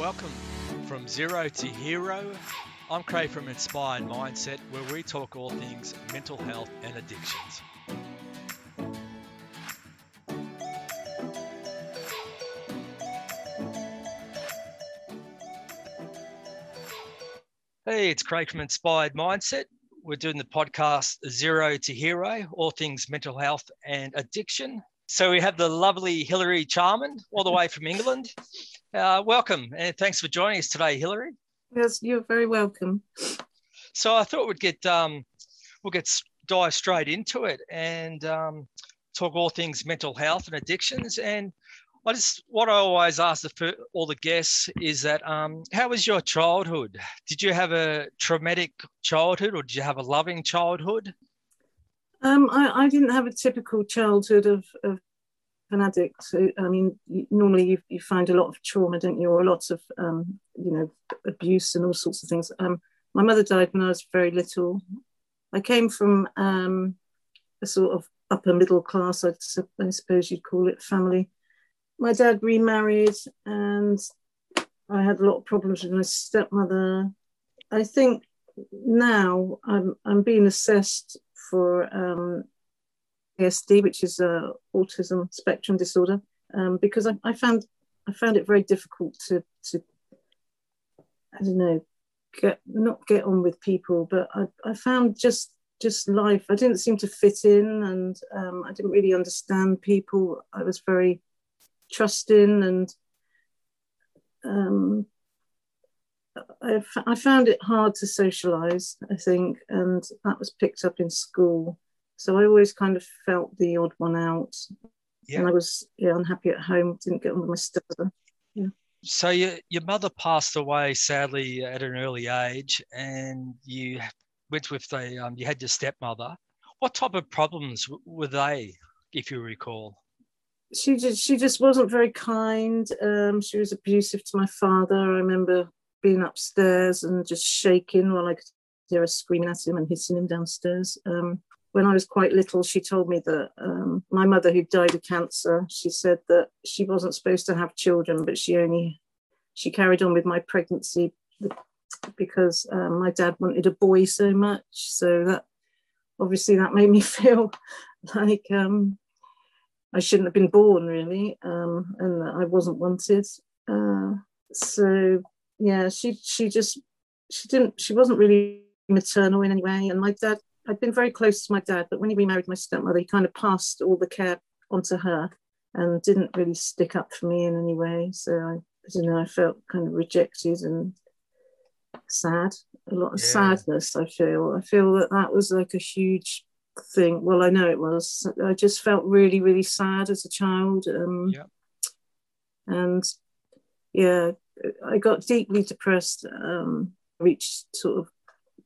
welcome from zero to hero. I'm Craig from Inspired Mindset, where we talk all things mental health and addictions. Hey, it's Craig from Inspired Mindset. We're doing the podcast Zero to Hero, all things mental health and addiction. So we have the lovely Hilary Charman, all the way from England. Uh, welcome and thanks for joining us today, Hilary. Yes, you're very welcome. So I thought we'd get um, we'll get dive straight into it and um, talk all things mental health and addictions. And I just what I always ask the, all the guests is that um, how was your childhood? Did you have a traumatic childhood or did you have a loving childhood? Um, I, I, didn't have a typical childhood of, of an addict. So, I mean, normally you, you, find a lot of trauma, don't you, or a lot of, um, you know, abuse and all sorts of things. Um, my mother died when I was very little. I came from um, a sort of upper middle class, I suppose you'd call it, family. My dad remarried, and I had a lot of problems with my stepmother. I think now I'm I'm being assessed for um, ASD, which is a autism spectrum disorder, um, because I, I, found I found it very difficult to to I don't know get not get on with people, but I, I found just just life. I didn't seem to fit in, and um, I didn't really understand people. I was very trusting, and um, I, found it hard to socialize. I think, and that was picked up in school. So I always kind of felt the odd one out. Yeah. And I was yeah, unhappy at home, didn't get on with my stepmother. Yeah. So your, your mother passed away sadly at an early age and you went with the, um, you had your stepmother. What type of problems were they, if you recall? She just, she just wasn't very kind. Um, she was abusive to my father. I remember being upstairs and just shaking while I could hear her screaming at him and hitting him downstairs. Um, when I was quite little, she told me that um, my mother, who died of cancer, she said that she wasn't supposed to have children, but she only she carried on with my pregnancy because um, my dad wanted a boy so much. So that obviously that made me feel like um, I shouldn't have been born, really, um, and that I wasn't wanted. Uh, so yeah, she she just she didn't she wasn't really maternal in any way, and my dad I'd been very close to my dad, but when he remarried my stepmother, he kind of passed all the care onto her and didn't really stick up for me in any way. So I, I don't know, I felt kind of rejected and sad, a lot of yeah. sadness. I feel. I feel that that was like a huge thing. Well, I know it was. I just felt really, really sad as a child. Um, yeah. And yeah, I got deeply depressed. Um, reached sort of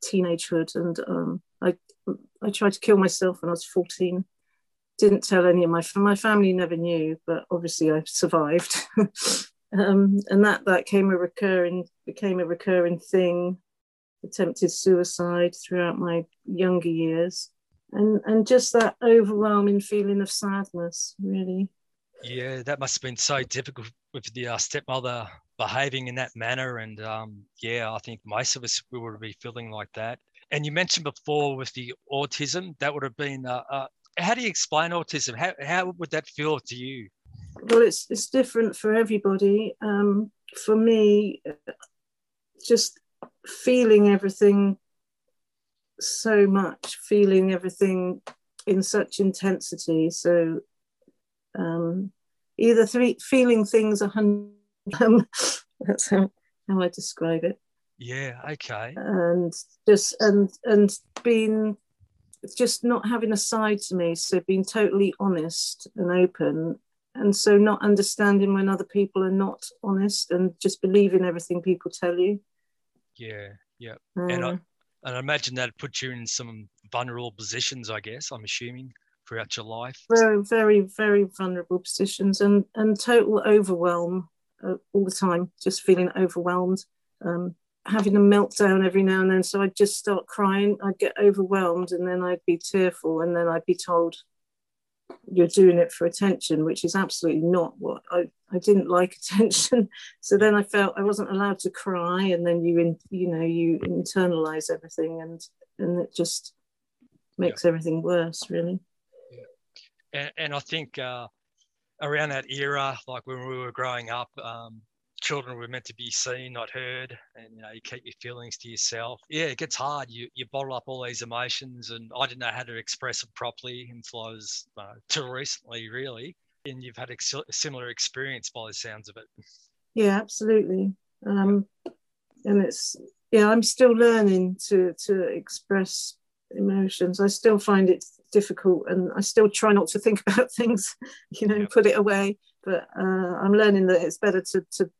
teenagehood, and um, I I tried to kill myself when I was 14. Didn't tell any of my my family never knew, but obviously I survived. um, and that that came a recurring became a recurring thing. Attempted suicide throughout my younger years, and and just that overwhelming feeling of sadness, really. Yeah, that must have been so difficult with the uh, stepmother behaving in that manner, and um, yeah, I think most of us we would be feeling like that. And you mentioned before with the autism, that would have been. Uh, uh, how do you explain autism? How, how would that feel to you? Well, it's it's different for everybody. Um, for me, just feeling everything so much, feeling everything in such intensity. So um, either three, feeling things a hundred. Um, that's how, how I describe it. Yeah, okay. And just and and being just not having a side to me, so being totally honest and open, and so not understanding when other people are not honest, and just believing everything people tell you. Yeah, yeah, uh, and I and I imagine that puts you in some vulnerable positions. I guess I'm assuming throughout your life. Very, very, very vulnerable positions, and and total overwhelm uh, all the time. Just feeling overwhelmed. Um, having a meltdown every now and then. So I'd just start crying. I'd get overwhelmed and then I'd be tearful and then I'd be told, you're doing it for attention, which is absolutely not what I, I didn't like attention. So then I felt I wasn't allowed to cry, and then you in, you know you internalize everything, and and it just makes yeah. everything worse, really. Yeah. And, and I think uh, around that era, like when we were growing up, um, children were meant to be seen, not heard, and you know you keep your feelings to yourself. Yeah, it gets hard. You you bottle up all these emotions, and I didn't know how to express them properly until I was uh, till recently, really. And you've had a similar experience by the sounds of it. Yeah, absolutely. Um, and it's yeah, I'm still learning to to express emotions. I still find it difficult, and I still try not to think about things, you know, put it away. But uh, I'm learning that it's better to to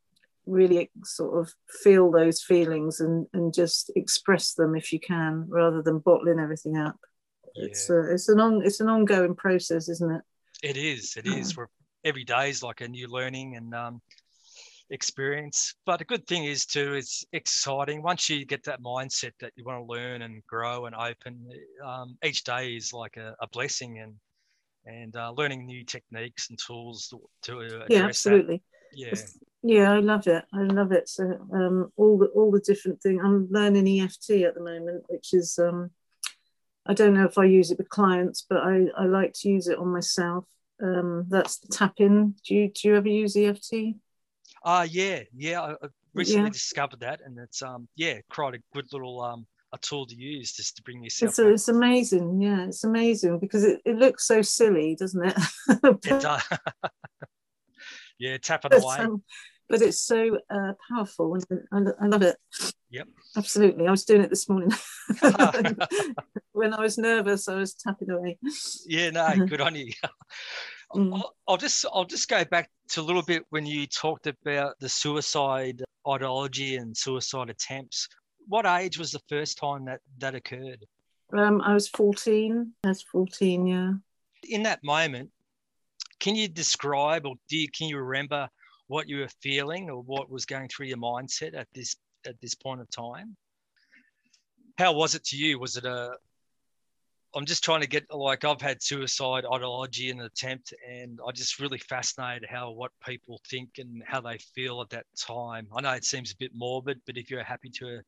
really sort of feel those feelings and and just express them if you can rather than bottling everything up. Yeah. it's a, it's an on it's an ongoing process isn't it? It is it is. Every day is like a new learning and um, experience. But a good thing is too it's exciting. Once you get that mindset that you want to learn and grow and open um, each day is like a, a blessing and and uh, learning new techniques and tools to, to address yeah absolutely. That. yeah yeah, I love it. I love it. So um, all the all the different things. I'm learning EFT at the moment, which is um, I don't know if I use it with clients, but I, I like to use it on myself. Um, that's the tapping. Do you do you ever use EFT? Ah, uh, yeah, yeah. I recently yeah. discovered that, and it's um, yeah, quite a good little um, a tool to use just to bring yourself. It's, it's amazing. Yeah, it's amazing because it, it looks so silly, doesn't it? it does. yeah, tapping away. Um, but it's so uh, powerful and I, I, love it. Yep. Absolutely. I was doing it this morning. when I was nervous, I was tapping away. Yeah, no, good on you. Mm. I'll, I'll, just I'll just go back to a little bit when you talked about the suicide ideology and suicide attempts. What age was the first time that that occurred? Um, I was 14. I was 14, yeah. In that moment, can you describe or do you, can you remember what you were feeling or what was going through your mindset at this at this point of time? How was it to you? Was it a i'm just trying to get like i've had suicide ideology and attempt and i just really fascinated how what people think and how they feel at that time. I know it seems a bit morbid but if you're happy to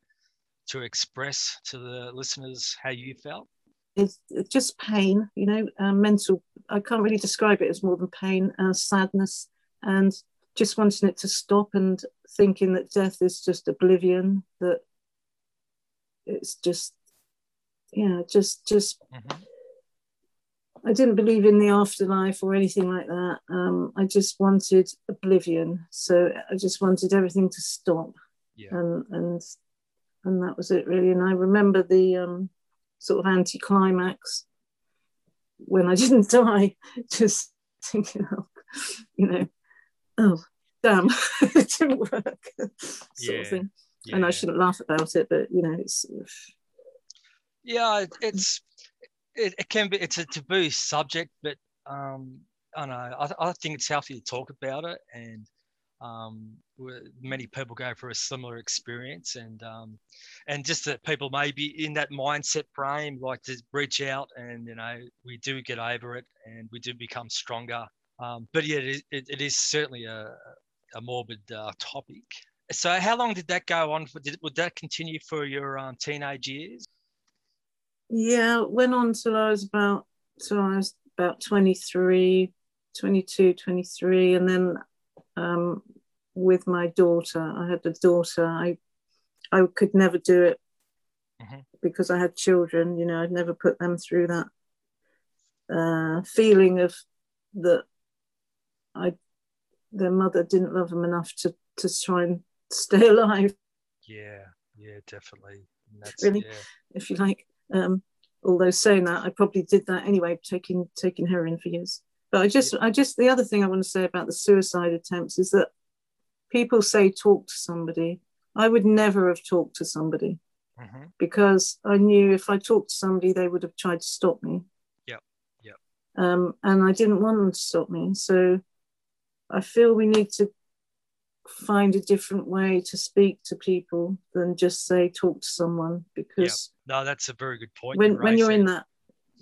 to express to the listeners how you felt? It's just pain you know uh, mental i can't really describe it as more than pain uh, sadness and just wanting it to stop and thinking that death is just oblivion, that it's just, yeah, just, just. Mm-hmm. I didn't believe in the afterlife or anything like that. Um, I just wanted oblivion. So I just wanted everything to stop. Yeah. And, and, and that was it really. And I remember the um, sort of anticlimax when I didn't die, just thinking, oh, you know, oh, damn, it didn't work, sort yeah, of thing. Yeah. And I shouldn't laugh about it, but you know, it's. Yeah, it's it, it can be it's a taboo subject, but um, I know I, I think it's healthy to talk about it, and um, many people go through a similar experience, and um, and just that people may be in that mindset frame, like to reach out, and you know, we do get over it, and we do become stronger um, but yeah, it, it, it is certainly a, a morbid uh, topic. So, how long did that go on? For, did, would that continue for your um, teenage years? Yeah, went on till I was about till I was about 23, 22, 23, and then um, with my daughter, I had a daughter. I I could never do it mm-hmm. because I had children. You know, I'd never put them through that uh, feeling of that I their mother didn't love them enough to to try and stay alive. Yeah, yeah, definitely. really, yeah. if you like. Um, although saying that, I probably did that anyway, taking taking heroin for years. But I just, yeah. I just, the other thing I want to say about the suicide attempts is that people say talk to somebody. I would never have talked to somebody mm-hmm. because I knew if I talked to somebody, they would have tried to stop me. Yeah, yeah. Um, and I didn't want them to stop me, so I feel we need to find a different way to speak to people than just say talk to someone because yeah. no that's a very good point when, you're when you're in that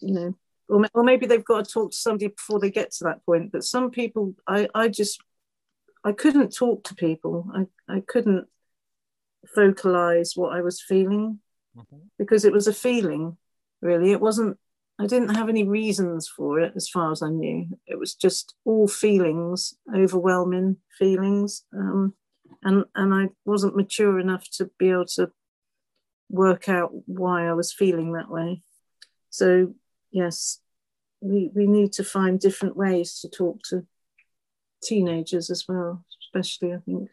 you know or, or maybe they've got to talk to somebody before they get to that point. But some people, I, I just, I couldn't talk to people. I, I couldn't vocalize what I was feeling mm-hmm. because it was a feeling, really. It wasn't, I didn't have any reasons for it as far as I knew. It was just all feelings, overwhelming feelings. Um, and, and I wasn't mature enough to be able to work out why I was feeling that way. So yes, we, we need to find different ways to talk to teenagers as well, especially, I think.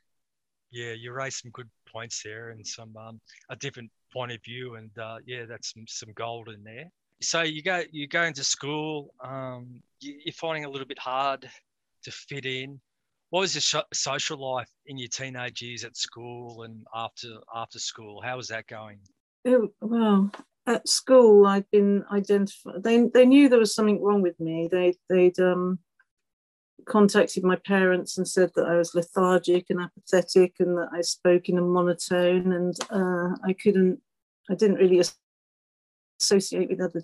Yeah, you raised some good points there and some um, a different point of view, and uh, yeah, that's some, some gold in there. So you go you go into school, um, you, are finding a little bit hard to fit in. What was your social life in your teenage years at school and after after school? How was that going? Oh, well, at school I'd been identified. They they knew there was something wrong with me. They they'd um, contacted my parents and said that I was lethargic and apathetic and that I spoke in a monotone and uh, I couldn't. I didn't really associate with other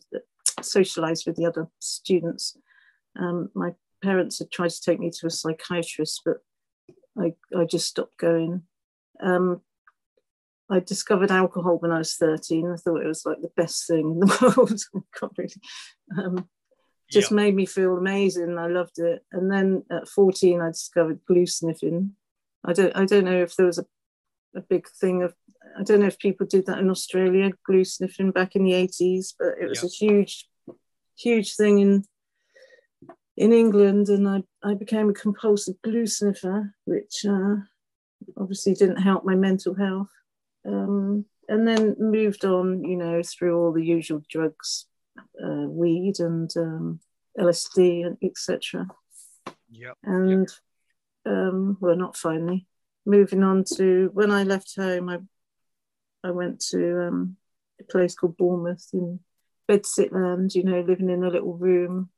socialize with the other students. Um, my parents had tried to take me to a psychiatrist, but I I just stopped going. Um, I discovered alcohol when I was 13. I thought it was like the best thing in the world. God, really. Um, just yeah. made me feel amazing. I loved it. And then at 14, I discovered glue sniffing. I don't, I don't know if there was a, a big thing of, I don't know if people did that in Australia, glue sniffing back in the 80s, but it was yeah. a huge, huge thing in in England. And I, I became a compulsive glue sniffer, which uh, obviously didn't help my mental health um, and then moved on, you know, through all the usual drugs, uh, weed and um, LSD and etc. Yep. And yep. Um, well, not finally. Moving on to when I left home, I I went to um, a place called Bournemouth in Bedsitland, you know, living in a little room.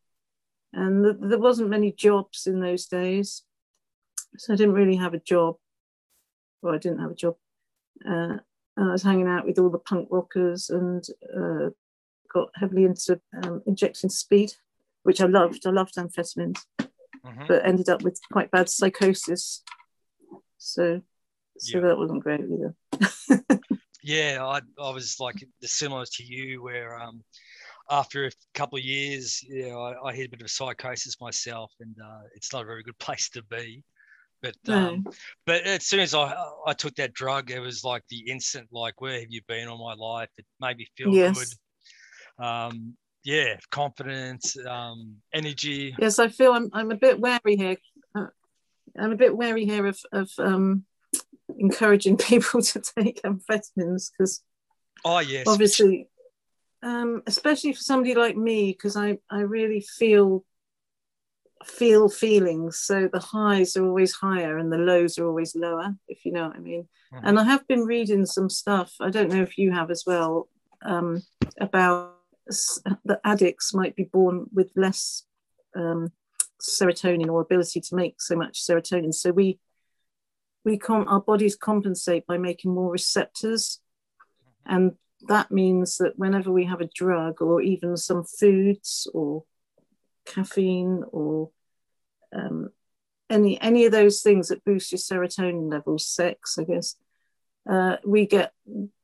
And th- there wasn't many jobs in those days. So I didn't really have a job. Well, I didn't have a job. Uh, and I was hanging out with all the punk rockers and uh, got heavily into um, injecting speed, which I loved. I loved amphetamines, mm-hmm. but ended up with quite bad psychosis. So, so yeah. that wasn't great either. yeah, I, I was like similar to you, where um, after a couple of years, yeah, I, I, hit a bit of psychosis myself, and uh, it's not a very good place to be. But um, but as soon as I I took that drug, it was like the instant like, where have you been all my life? It made me feel yes. good. Um, yeah, confidence, um, energy. Yes, I feel I'm I'm a bit wary here. I'm a bit wary here of of um, encouraging people to take amphetamines because. Oh yes. Obviously, um, especially for somebody like me, because I I really feel feel feelings. So the highs are always higher and the lows are always lower, if you know what I mean. Mm-hmm. And I have been reading some stuff, I don't know if you have as well, um, about the addicts might be born with less um, serotonin or ability to make so much serotonin. So we we com- our bodies compensate by making more receptors, and that means that whenever we have a drug or even some foods or caffeine or um, any any of those things that boost your serotonin levels, sex, I guess, uh, we get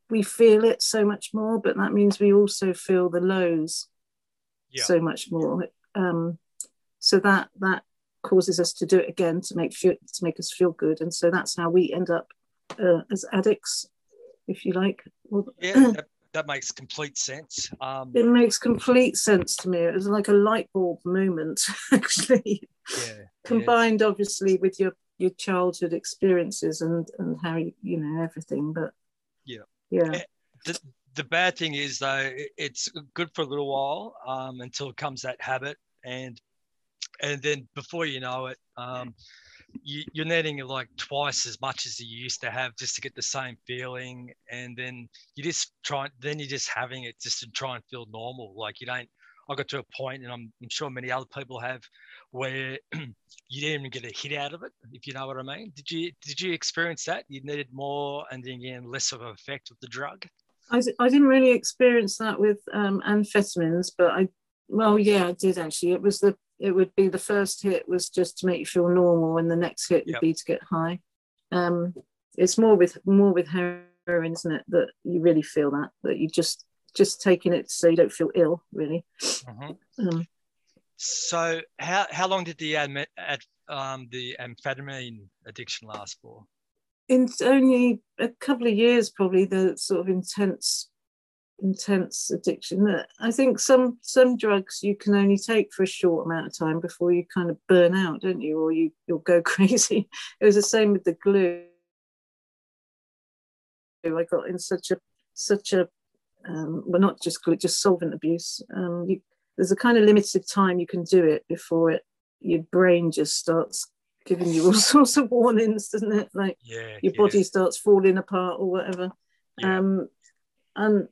we feel it so much more, but that means we also feel the lows yeah. so much more. Um, so that that causes us to do it again to make feel, to make us feel good, and so that's how we end up uh, as addicts, if you like. Yeah, that makes complete sense. Um, it makes complete sense to me. It was like a light bulb moment, actually. Yeah, Combined, yeah. obviously, with your your childhood experiences and and how you, you know everything. But yeah, yeah. Eh, the, the bad thing is though, it's good for a little while um, until it comes that habit, and and then before you know it, um, you, you're needing like twice as much as you used to have just to get the same feeling. And then you just try then you're just having it just to try and feel normal. Like you don't i got to a point and i'm, I'm sure many other people have where you didn't even get a hit out of it if you know what i mean. Did you did you experience that? You needed more and then again less of an effect with the drug? I, I didn't really experience that with um, amphetamines, but I well, yeah, I did actually. It was the it would be the first hit was just to make you feel normal, and the next hit would Yep. be to get high. Um, it's more with more with heroin, isn't it? That you really feel that that you just just taking it so you don't feel ill, really. Mhm. Um, So how how long did the admi- ad, um, the amphetamine addiction last for? In only a couple of years, probably the sort of intense intense addiction. That i think some some drugs you can only take for a short amount of time before you kind of burn out don't you? Or you you'll go crazy. It was the same with the glue. I got in such a such a um, well not just glue just solvent abuse. Um, you, there's a kind of limited time you can do it before it your brain just starts giving you all sorts of warnings doesn't it? Like Yeah. your yeah, body starts falling apart or whatever. Yeah. um, and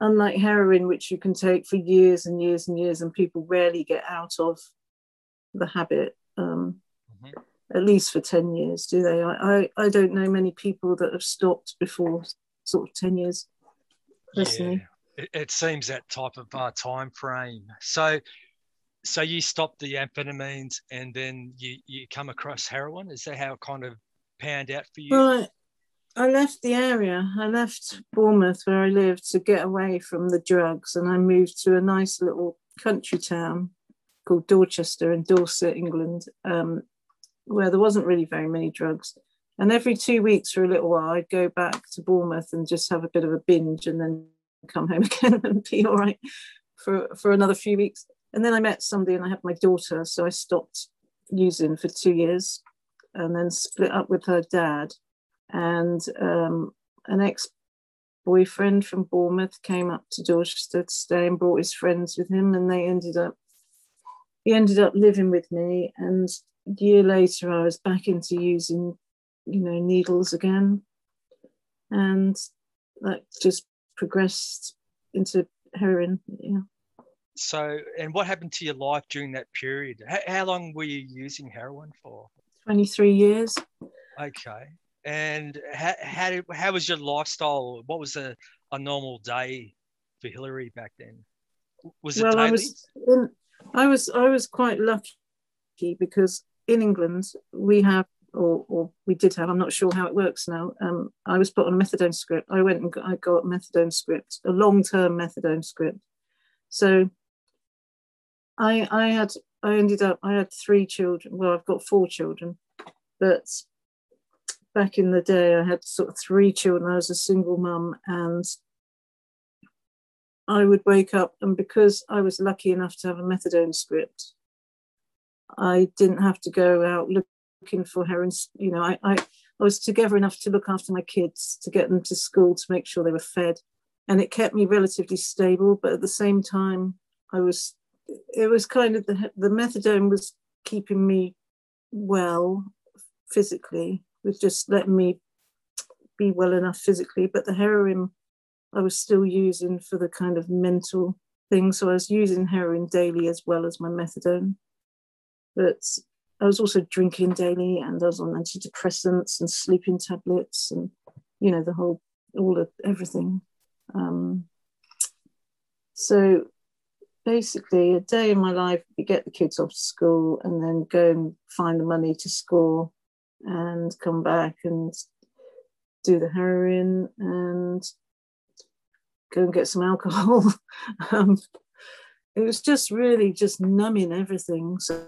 unlike heroin, which you can take for years and years and years, and people rarely get out of the habit, um, Mhm. at least for 10 years, do they? I, I, I don't know many people that have stopped before sort of 10 years, personally. Yeah. It, it seems that type of uh, time frame. So, so you stop the amphetamines and then you you come across heroin. Is that how it kind of panned out for you? Well, I, left the area. I left Bournemouth, where I lived, to get away from the drugs, and I moved to a nice little country town called Dorchester in Dorset, England, um, where there wasn't really very many drugs. And every two weeks for a little while, I'd go back to Bournemouth and just have a bit of a binge, and then come home again and be all right for for another few weeks. And then I met somebody, and I had my daughter, so I stopped using for two years, and then split up with her dad and um, an ex boyfriend from Bournemouth came up to Dorchester to stay and brought his friends with him, and they ended up he ended up living with me. And a year later, I was back into using, you know, needles again, and that just progressed into heroin. Yeah, So, and what happened to your life during that period? How, how long were you using heroin for? twenty three years. Okay. And how how, did, how was your lifestyle? What was a, a normal day for Hilary back then? Was it well, daily? I was in, I was I was quite lucky because in England we have or, or we did have I'm not sure how it works now. Um, I was put on a methadone script. I went and got, I got a methadone script, a long term methadone script. So I I had I ended up I had three children. Well, I've got four children, but back in the day I had sort of three children. I was a single mum and I would wake up, and because I was lucky enough to have a methadone script, I didn't have to go out looking for heroin. You know, I, I, I was together enough to look after my kids, to get them to school, to make sure they were fed, and it kept me relatively stable. But at the same time, I was, it was kind of the the methadone was keeping me well physically, was just letting me be well enough physically, but the heroin I was still using for the kind of mental thing. So I was using heroin daily as well as my methadone. But I was also drinking daily and I was on antidepressants and sleeping tablets and, you know, the whole, all of everything. Um, so basically, a day in my life, you get the kids off to school and then go and find the money to score and come back and do the heroin and go and get some alcohol. um, it was just really just numbing everything. So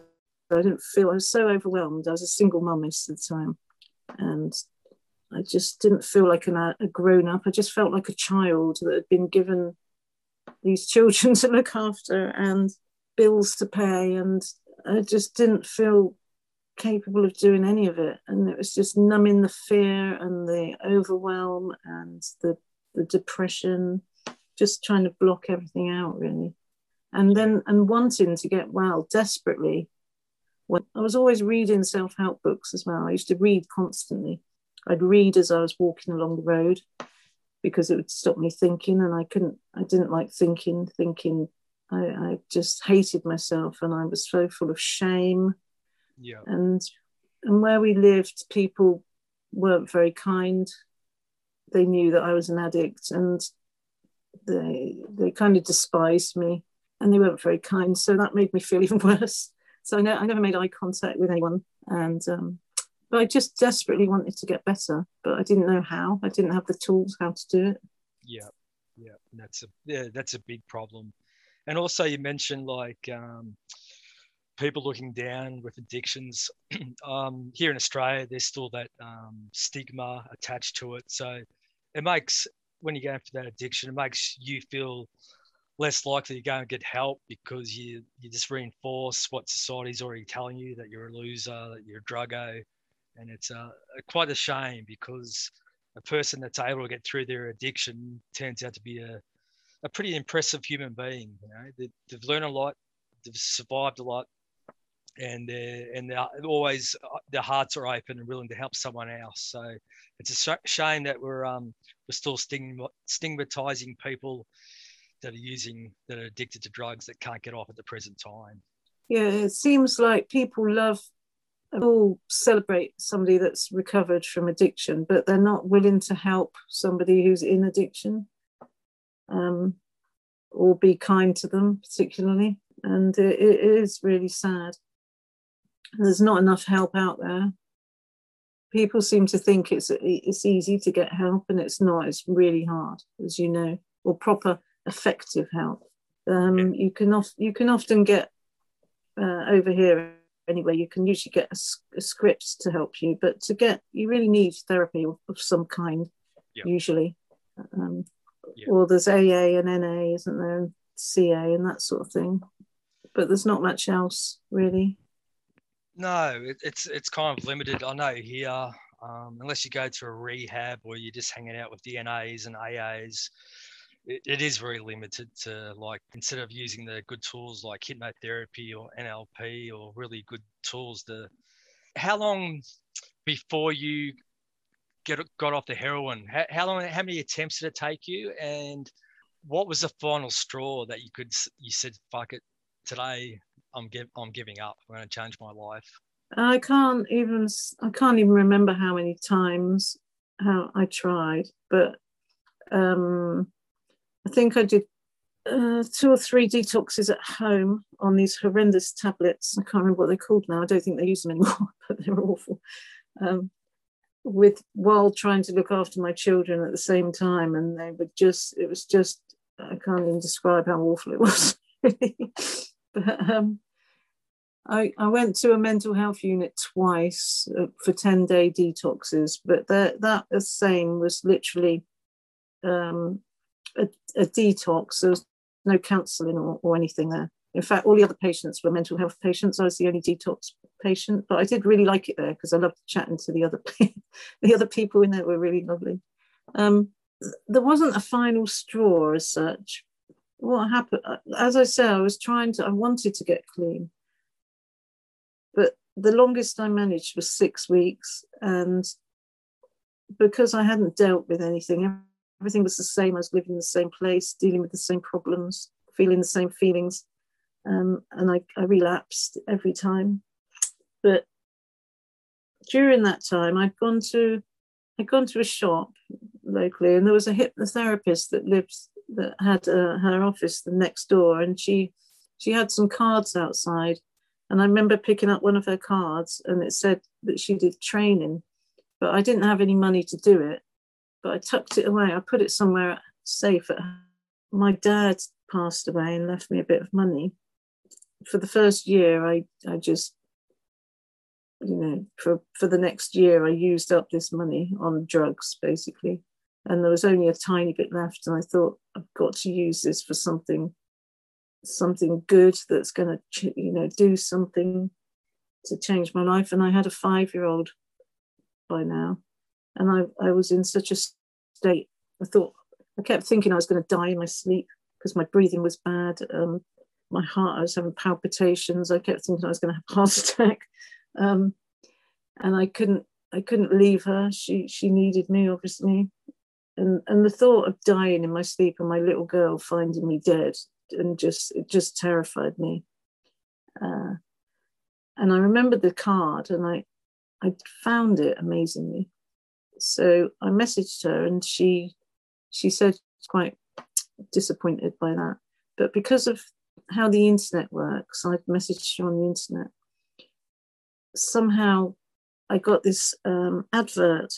I didn't feel, I was so overwhelmed. I was a single mum most of the time. And I just didn't feel like an, a grown up. I just felt like a child that had been given these children to look after and bills to pay. And I just didn't feel capable of doing any of it. And it was just numbing the fear and the overwhelm and the, the depression just trying to block everything out really. And then and wanting to get well desperately. When i was always reading self-help books as well. I used to read constantly. I'd read as i was walking along the road because it would stop me thinking and i couldn't i didn't like thinking thinking. I, I just hated myself and i was so full of shame yeah. and and where we lived people weren't very kind they knew that i was an addict and they they kind of despised me and they weren't very kind. So that made me feel even worse. So I, ne- I never made eye contact with anyone, and um, but I just desperately wanted to get better, but I didn't know how. I didn't have the tools how to do it. Yeah, yeah, that's a yeah, that's a big problem. And also, you mentioned like um, people looking down with addictions. um, here in Australia, there's still that um, stigma attached to it. So it makes when you go after that addiction, it makes you feel less likely to go and get help because you you just reinforce what society's already telling you that you're a loser, that you're a druggo, and it's uh, quite a shame because a person that's able to get through their addiction turns out to be a, a pretty impressive human being. You know, they, they've learned a lot, they've survived a lot, and they're and they're always their hearts are open and willing to help someone else. So it's a shame that we're um we're still stigmatizing people that are using that are addicted to drugs that can't get off at the present time. Yeah, it seems like people love all celebrate somebody that's recovered from addiction, but they're not willing to help somebody who's in addiction um, or be kind to them, particularly. And it, it is really sad. There's not enough help out there. People seem to think it's it's easy to get help, and it's not. It's really hard, as you know, or proper effective help. Um, you can oft, you can often get uh, over here anyway. You can usually get a, a, script to help you, but to get you really need therapy of, of some kind. Yeah. Usually, um, yeah. or there's AA and NA, isn't there, and CA and that sort of thing. But there's not much else really. No, it, it's it's kind of limited. I know here, um, unless you go to a rehab or you're just hanging out with DNAs and AAs, it, it is very limited to like instead of using the good tools like hypnotherapy or NLP or really good tools The how long before you get got off the heroin how, how long how many attempts did it take you and what was the final straw that you could you said fuck it today I'm give, I'm giving up I'm going to change my life I can't even I can't even remember how many times how I tried but um I think I did uh, two or three detoxes at home on these horrendous tablets. I can't remember what they're called now. I don't think they use them anymore, but they're awful. Um, with while trying to look after my children at the same time, and they were just it was just I can't even describe how awful it was. but um, I, I went to a mental health unit twice uh, for 10 day detoxes, but that, that same was literally um, a, a detox. There was no counselling or, or anything there. In fact, all the other patients were mental health patients. I was the only detox patient, but I did really like it there because I loved chatting to the other the other people in there were really lovely. Um, there wasn't a final straw as such. What happened? Uh, as I said, I was trying to. I wanted to get clean, the longest I managed was six weeks, and because I hadn't dealt with anything, everything was the same. I was living in the same place, dealing with the same problems, feeling the same feelings. Um, and I, I relapsed every time. But during that time, I'd gone to I'd gone to a shop locally, and there was a hypnotherapist that lived that had uh, her office the next door, and she she had some cards outside, and I remember picking up one of her cards, and it said that she did training, but I didn't have any money to do it, but I tucked it away. I put it somewhere safe. At, my dad passed away and left me a bit of money. For the first year, I, I just, you know, for, for the next year, I used up this money on drugs, basically. And there was only a tiny bit left. And I thought, I've got to use this for something, something good that's going to, you know, do something to change my life. And I had a five year old by now and I, I was in such a state. I thought I kept thinking I was going to die in my sleep because my breathing was bad. Um, my heart, I was having palpitations. I kept thinking I was going to have a heart attack, um, and I couldn't. I couldn't leave her. She she needed me, obviously, and and the thought of dying in my sleep and my little girl finding me dead and just it just terrified me. Uh, and I remembered the card, and I I found it amazingly so I messaged her and she she said quite disappointed by that. But because of how the internet works. I've messaged you on the internet. Somehow, I got this um, advert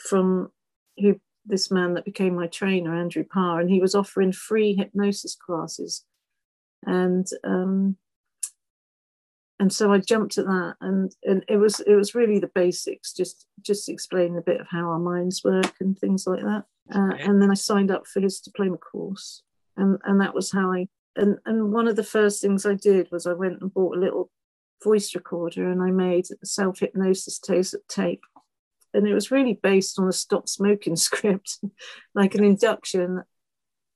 from who this man that became my trainer, Andrew Parr, and he was offering free hypnosis classes, and um, and so I jumped at that, and, and it was it was really the basics, just just explaining a bit of how our minds work and things like that. Uh, and then I signed up for his diploma course, and and that was how I. And and one of the first things I did was I went and bought a little voice recorder, and I made a self hypnosis tape, and it was really based on a stop smoking script, like an induction,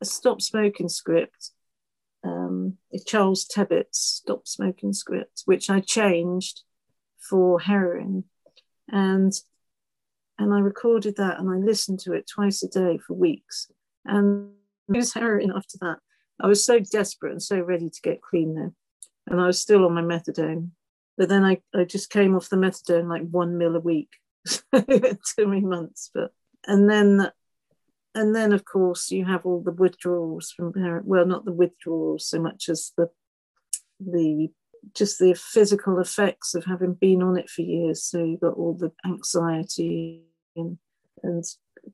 a stop smoking script um, Charles Tebbetts' Stop Smoking script, which I changed for heroin, and and I recorded that and I listened to it twice a day for weeks, and it was heroin after that. I was so desperate and so ready to get clean though, and I was still on my methadone, but then I, I just came off the methadone like one mil a week, too many months, but and then and then of course you have all the withdrawals from parent well not the withdrawals so much as the the just the physical effects of having been on it for years. So you've got all the anxiety and and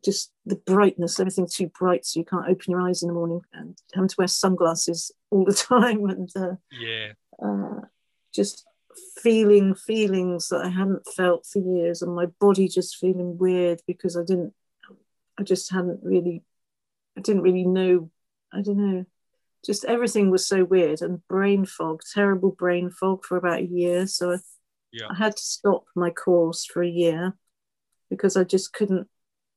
just the brightness everything too bright so you can't open your eyes in the morning and having to wear sunglasses all the time and uh, yeah. uh, just feeling feelings that i hadn't felt for years and my body just feeling weird because i didn't I just hadn't really, I didn't really know, I don't know, just everything was so weird and brain fog, terrible brain fog for about a year. So I, yeah. I had to stop my course for a year because I just couldn't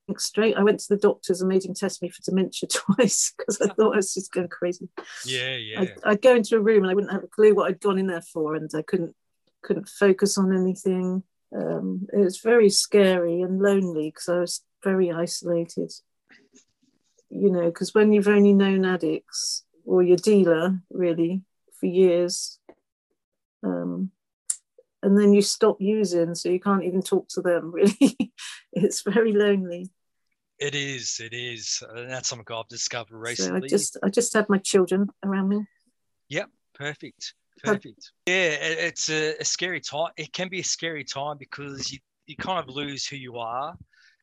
think straight. I went to the doctors and made him test me for dementia twice because I thought I was just going crazy. Yeah, yeah. I'd, I'd, go into a room and I wouldn't have a clue what I'd gone in there for, and I couldn't couldn't focus on anything. Um, it was very scary and lonely because I was very isolated. You know, because when you've only known addicts or your dealer really for years, um, and then you stop using, so you can't even talk to them. Really, it's very lonely. It is. It is, and that's something I've discovered recently. So I just, I just had my children around me. Yep, perfect, perfect. Yeah, it's a, a scary time. It can be a scary time because you you kind of lose who you are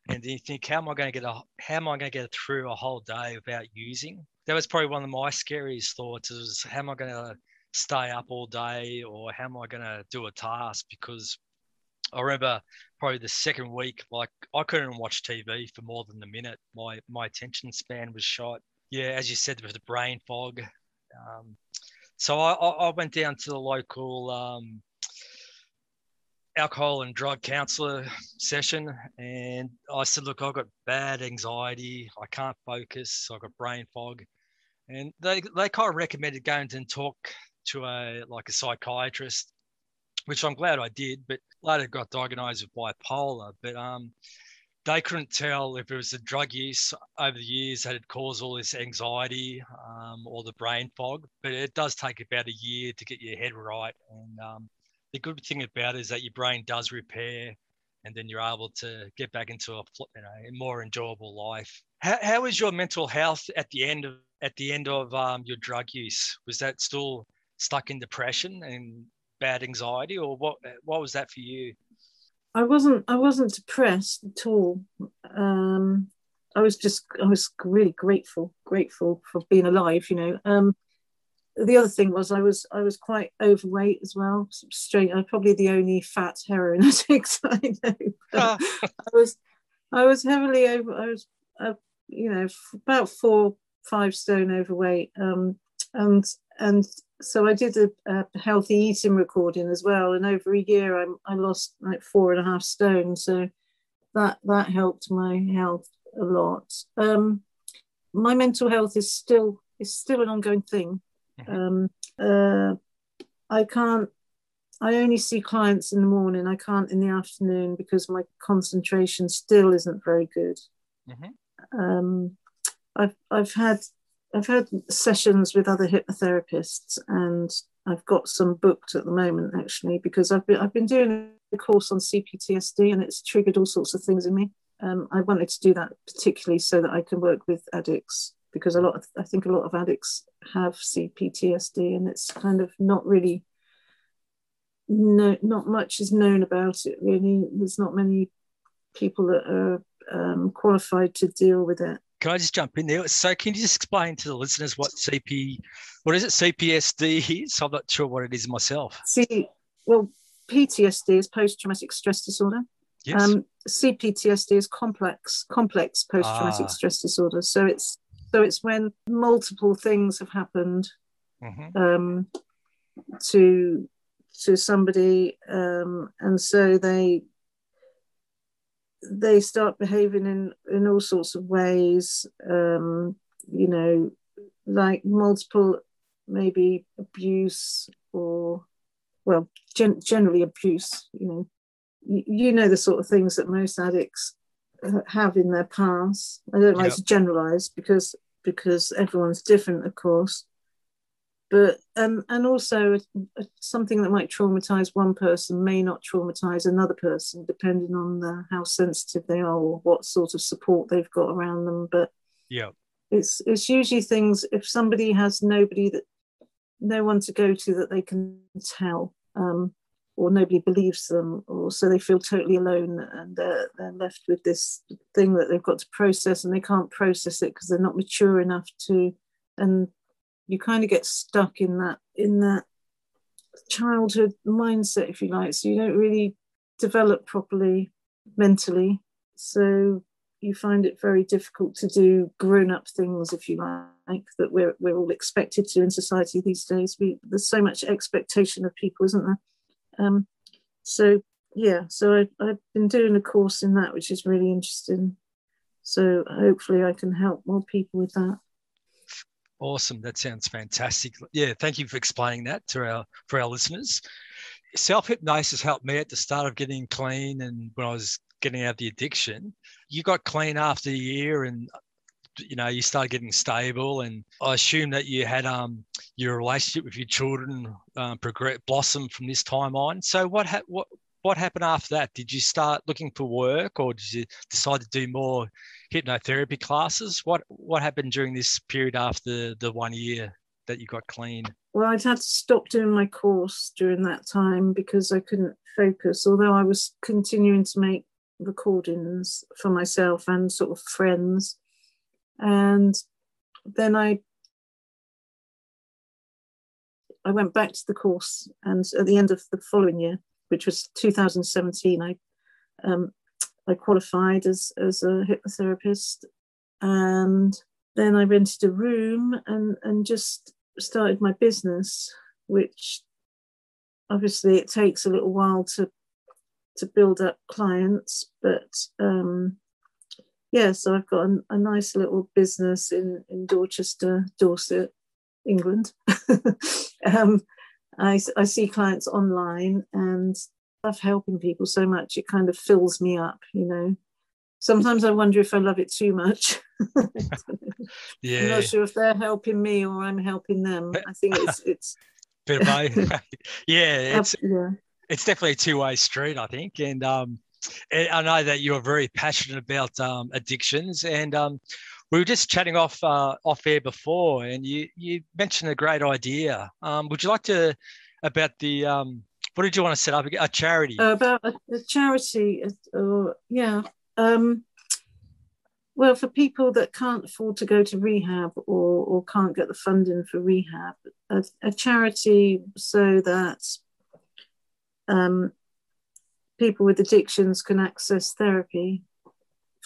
and then you think, how am I going to get a how am I going to get through a whole day without using? That was probably one of my scariest thoughts is how am I going to stay up all day or how am I going to do a task? Because I remember probably the second week, like I couldn't watch TV for more than a minute. My my attention span was shot. Yeah, as you said, with the brain fog. Um, so I, I went down to the local um, alcohol and drug counselor session and I said, look, I've got bad anxiety. I can't focus. I've got brain fog. And they, they kind of recommended going and talk to a like a psychiatrist, which I'm glad I did, but later got diagnosed with bipolar. But um, they couldn't tell if it was the drug use over the years that had caused all this anxiety um, or the brain fog. But it does take about a year to get your head right. And um, the good thing about it is that your brain does repair and then you're able to get back into a, you know, more enjoyable life. How, how was your mental health at the end of at the end of um, your drug use? Was that still stuck in depression and bad anxiety, or what? What was that for you? I wasn't. I wasn't depressed at all. Um, I was just. I was really grateful, grateful for being alive. You know. Um, the other thing was I was I was quite overweight as well. Straight, I'm probably the only fat heroin addict I know. Ah. I was I was heavily over. I was uh, you know about four five stone overweight. Um, and and so I did a, a, healthy eating recording as well. And over a year, I, I lost like four and a half stone. So that that helped my health a lot. Um, my mental health is still is still an ongoing thing. Um, uh, I can't. I only see clients in the morning. I can't in the afternoon because my concentration still isn't very good. Mm-hmm. Um, I've I've had I've had sessions with other hypnotherapists, and I've got some booked at the moment actually because I've been I've been doing a course on CPTSD, and it's triggered all sorts of things in me. Um, I wanted to do that particularly so that I can work with addicts because a lot of I think a lot of addicts have CPTSD, and it's kind of not really no not much is known about it really. There's not many people that are um, qualified to deal with it. Can I just jump in there? So, can you just explain to the listeners what CP, what is it, CPSD is? I'm not sure what it is myself. See, well, PTSD is post-traumatic stress disorder. Yes. Um, CPTSD is complex, complex post-traumatic ah. stress disorder. So it's so it's when multiple things have happened mm-hmm. um, to to somebody, um, and so they they start behaving in in all sorts of ways. Um, you know, like multiple maybe abuse or well, gen- generally abuse. You know, you, you know the sort of things that most addicts have in their past. I don't like yep. to generalize because because everyone's different, of course. But um, and also something that might traumatize one person may not traumatize another person, depending on the, how sensitive they are or what sort of support they've got around them. But yeah, it's it's usually things if somebody has nobody that no one to go to that they can tell. Um, or nobody believes them, or so they feel totally alone and they're, they're left with this thing that they've got to process and they can't process it because they're not mature enough to. And you kind of get stuck in that in that childhood mindset, if you like. So you don't really develop properly mentally. So you find it very difficult to do grown-up things, if you like, that we're we're all expected to in society these days. We, there's so much expectation of people, isn't there? Um, so yeah, so I, I've been doing a course in that, which is really interesting. So hopefully I can help more people with that. Awesome. That sounds fantastic. Yeah, thank you for explaining that to our for our listeners. Self hypnosis helped me at the start of getting clean and when I was getting out of the addiction. You got clean after a year and you know you started getting stable and i assume that you had um your relationship with your children um, progress blossom from this time on so what ha- what what happened after that? Did you start looking for work or did you decide to do more hypnotherapy classes? What what happened during this period after the one year that you got clean? Well i'd had to stop doing my course during that time because i couldn't focus although i was continuing to make recordings for myself and sort of friends. And then I I went back to the course, and at the end of the following year, which was 2017, I um, I qualified as as a hypnotherapist, and then I rented a room and and just started my business, which obviously it takes a little while to to build up clients, but um, yeah, so I've got a, a nice little business in, in Dorchester, Dorset, England. um, I, I see clients online and love helping people so much. It kind of fills me up, you know. Sometimes I wonder if I love it too much. yeah. I'm not sure if they're helping me or I'm helping them. I think it's it's bit of both. yeah, it's yeah. it's definitely a two way street, I think. And um I know that you're very passionate about um, addictions, and um, we were just chatting off uh, off air before, and you you mentioned a great idea. Um, would you like to about the um, what did you want to set up a charity uh, about a, a charity? Uh, yeah. Um, well, for people that can't afford to go to rehab or, or can't get the funding for rehab, a, a charity so that um, people with addictions can access therapy.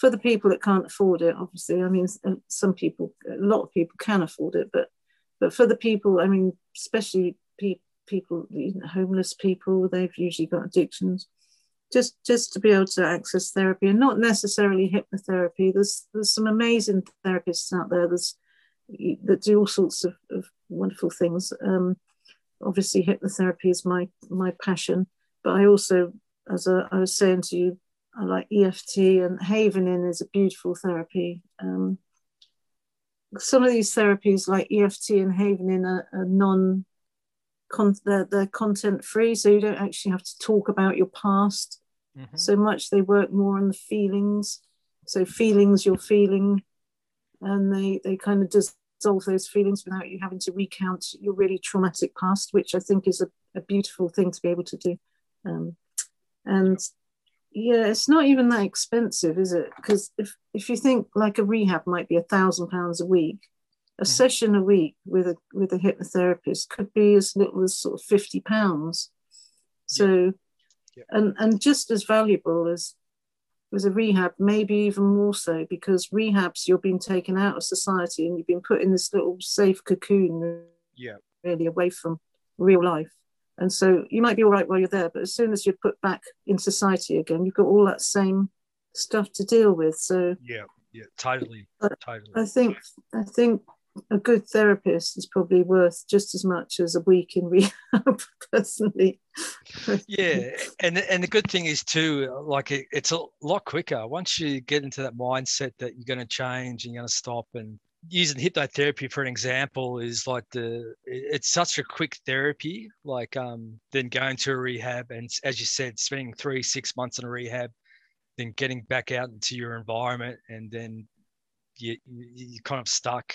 For the people that can't afford it, obviously, I mean, uh, some people, a lot of people can afford it, but but for the people, I mean, especially pe- people, you know, homeless people, they've usually got addictions. Just just to be able to access therapy, and not necessarily hypnotherapy. There's there's some amazing therapists out there. There's that do all sorts of, of wonderful things. Um, obviously, hypnotherapy is my my passion, but I also as I, I was saying to you, I like EFT and Havening is a beautiful therapy. Um, some of these therapies like EFT and Havening are, are non con- they're, they're content free, so you don't actually have to talk about your past mm-hmm. so much. They work more on the feelings. So feelings you're feeling and they they kind of dissolve those feelings without you having to recount your really traumatic past, which I think is a, a beautiful thing to be able to do. Um, and yeah, it's not even that expensive, is it? Because if if you think like a rehab might be a thousand pounds a week, a mm-hmm. session a week with a with a hypnotherapist could be as little as sort of fifty pounds. So, yeah. Yeah. and and just as valuable as as a rehab, maybe even more so, because rehabs you're being taken out of society and you've been put in this little safe cocoon, yeah, really away from real life. And so you might be all right while you're there, but as soon as you're put back in society again, you've got all that same stuff to deal with. So yeah, yeah, totally, totally. I think I think a good therapist is probably worth just as much as a week in rehab personally yeah and and the good thing is too like it, it's a lot quicker once you get into that mindset that you're going to change and you're going to stop and using hypnotherapy for an example is like the it's such a quick therapy like um then going to a rehab and as you said spending three six months in a rehab then getting back out into your environment and then you, you you're kind of stuck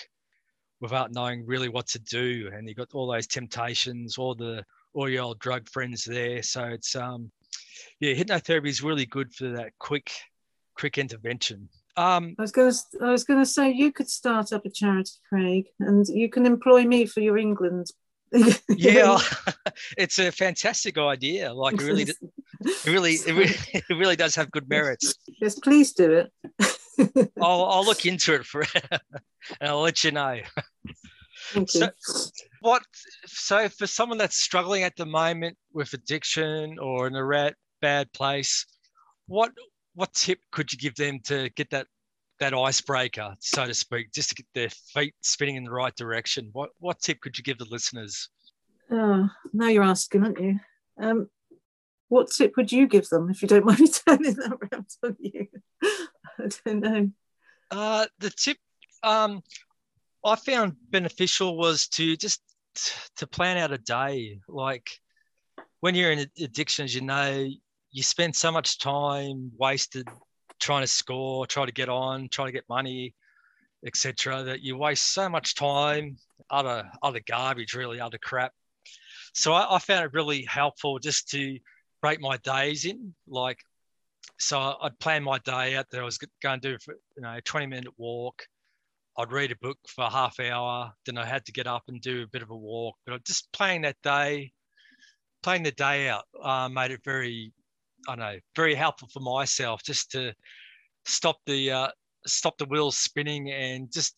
without knowing really what to do. And you've got all those temptations, all the all your old drug friends there. So it's um yeah, hypnotherapy is really good for that quick quick intervention. Um, I was going to, I was going to say you could start up a charity, Craig, and you can employ me for your England. yeah, it's a fantastic idea. Like really, it really, it really, it really does have good merits. Yes, please do it. I'll, I'll look into it for and I'll let you know. Thank So, what? So, for someone that's struggling at the moment with addiction or in a rat, bad place, what what tip could you give them to get that that icebreaker, so to speak, just to get their feet spinning in the right direction? What what tip could you give the listeners? Oh, now you're asking, aren't you? Um, what tip would you give them if you don't mind me turning that around on you? I don't know. Uh, the tip um, I found beneficial was to just to plan out a day. Like when you're in addictions, you know, you spend so much time wasted trying to score, try to get on, try to get money, etc. That you waste so much time, other other garbage, really, other crap. So I, I found it really helpful just to break my days in. Like so I'd plan my day out that I was going to do, for, you know, a 20 minute walk. I'd read a book for a half hour. Then I had to get up and do a bit of a walk. But just playing that day, playing the day out uh, made it very, I know, very helpful for myself just to stop the uh, stop the wheels spinning and just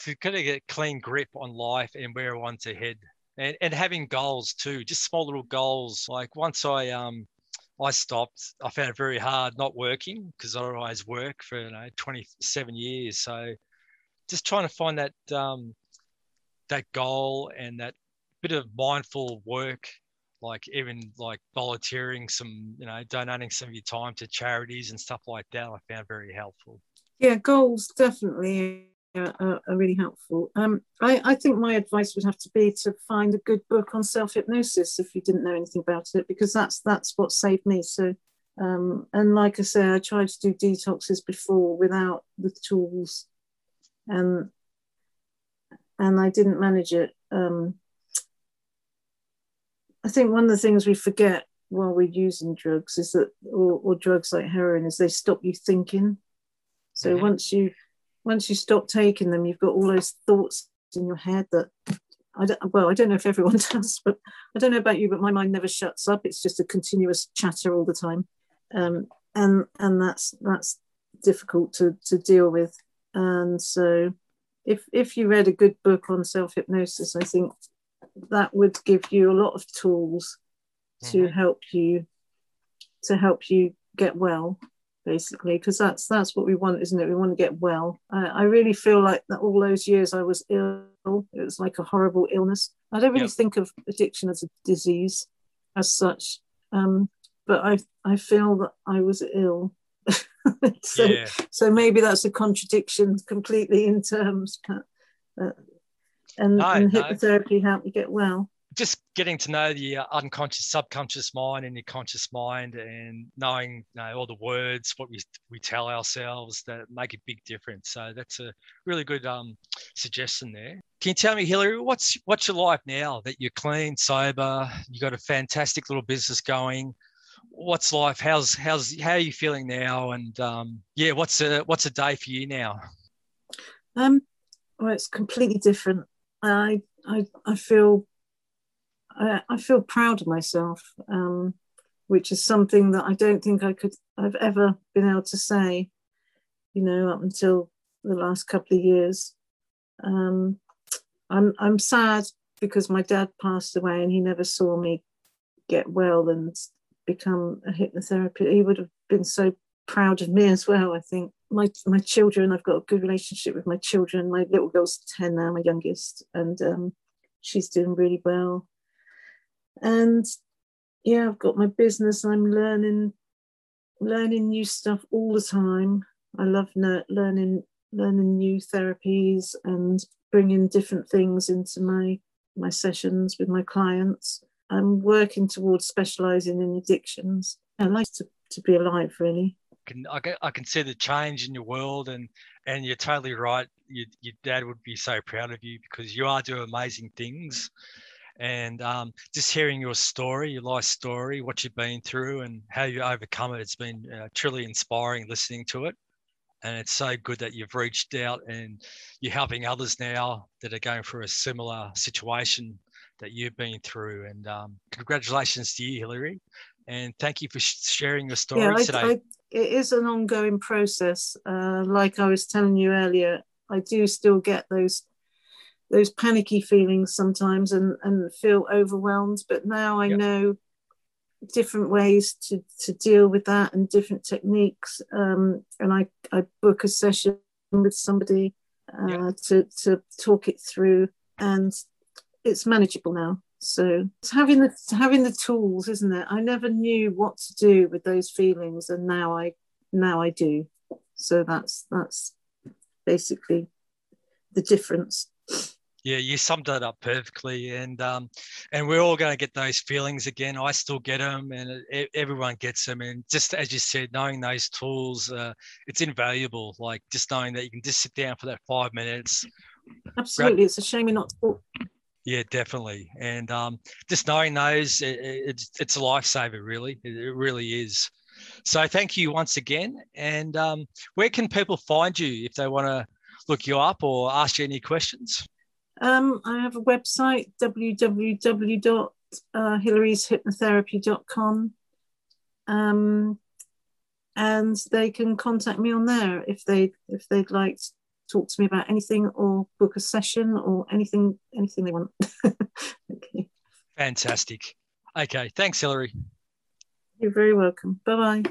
to kind of get a clean grip on life and where I want to head. And, and having goals too, just small little goals. Like once I um I stopped. I found it very hard not working because I always work for you know 27 years. So just trying to find that um, that goal and that bit of mindful work, like even like volunteering some, you know, donating some of your time to charities and stuff like that. I found very helpful. Yeah, goals definitely are, are really helpful. Um, I, I, think my advice would have to be to find a good book on self hypnosis if you didn't know anything about it, because that's that's what saved me. So, um, and like I say, I tried to do detoxes before without the tools, and and I didn't manage it. Um, I think one of the things we forget while we're using drugs is that, or, or drugs like heroin, is they stop you thinking. So mm-hmm. once you once you stop taking them, you've got all those thoughts in your head that I don't, well, I don't know if everyone does, but I don't know about you, but my mind never shuts up. It's just a continuous chatter all the time, um, and and that's that's difficult to to deal with. And so, if if you read a good book on self hypnosis, I think that would give you a lot of tools to mm-hmm. help you to help you get well basically because that's that's what we want isn't it we want to get well I, I, really feel like that all those years i was ill it was like a horrible illness i don't really yep. think of addiction as a disease as such um, but i i feel that i was ill so yeah. so maybe that's a contradiction completely in terms but, uh, and, no, and hypnotherapy no. helped me get well just getting to know the unconscious, subconscious mind and your conscious mind, and knowing you know, all the words, what we we tell ourselves that make a big difference. So that's a really good um, suggestion there. Can you tell me, Hilary, what's what's your life now that you're clean, sober, you got a fantastic little business going? What's life? How's how's how are you feeling now? And um, yeah, what's a what's a day for you now? Um, well, it's completely different. I I I feel I, I feel proud of myself, um, which is something that I don't think I could I've ever been able to say, you know, up until the last couple of years. Um, I'm I'm sad because my dad passed away and he never saw me get well and become a hypnotherapist. He would have been so proud of me as well. I think my my children. I've got a good relationship with my children. My little girl's ten now, my youngest, and um, she's doing really well. And yeah, I've got my business. I'm learning learning new stuff all the time. I love learning learning new therapies and bringing different things into my my sessions with my clients. I'm working towards specializing in addictions. I like to, to be alive, really. Can, I, can, I can see the change in your world, and and you're totally right. Your, your dad would be so proud of you because you are doing amazing things. And um, just hearing your story, your life story, what you've been through, and how you overcome it, it's been uh, truly inspiring listening to it and it's so good that you've reached out and you're helping others now that are going through a similar situation that you've been through. And um, congratulations to you, Hilary, and thank you for sharing your story yeah, I, today. I, it is an ongoing process. Uh, like I was telling you earlier, I do still get those those panicky feelings sometimes and, and feel overwhelmed. But now I yep. know different ways to, to deal with that and different techniques. Um, and I, I book a session with somebody uh, yeah. to, to talk it through, and it's manageable now. So it's having the having the tools, isn't it? I never knew what to do with those feelings, and now I now I do. So that's that's basically the difference. Yeah, you summed it up perfectly, and um, and we're all going to get those feelings again. I still get them, and it, everyone gets them. And just as you said, knowing those tools, uh, it's invaluable. Like just knowing that you can just sit down for that five minutes. Absolutely, grab- it's a shame you're not. Yeah, definitely, and um, just knowing those, it, it's it's a lifesaver. Really, it, it really is. So thank you once again. And um, where can people find you if they want to look you up or ask you any questions? Um, I have a website, www.hilary'shypnotherapy.com. Um, and they can contact me on there if they if they'd like talk to me about anything or book a session or anything anything they want. okay. Fantastic. Okay, thanks, Hilary. You're very welcome. Bye bye.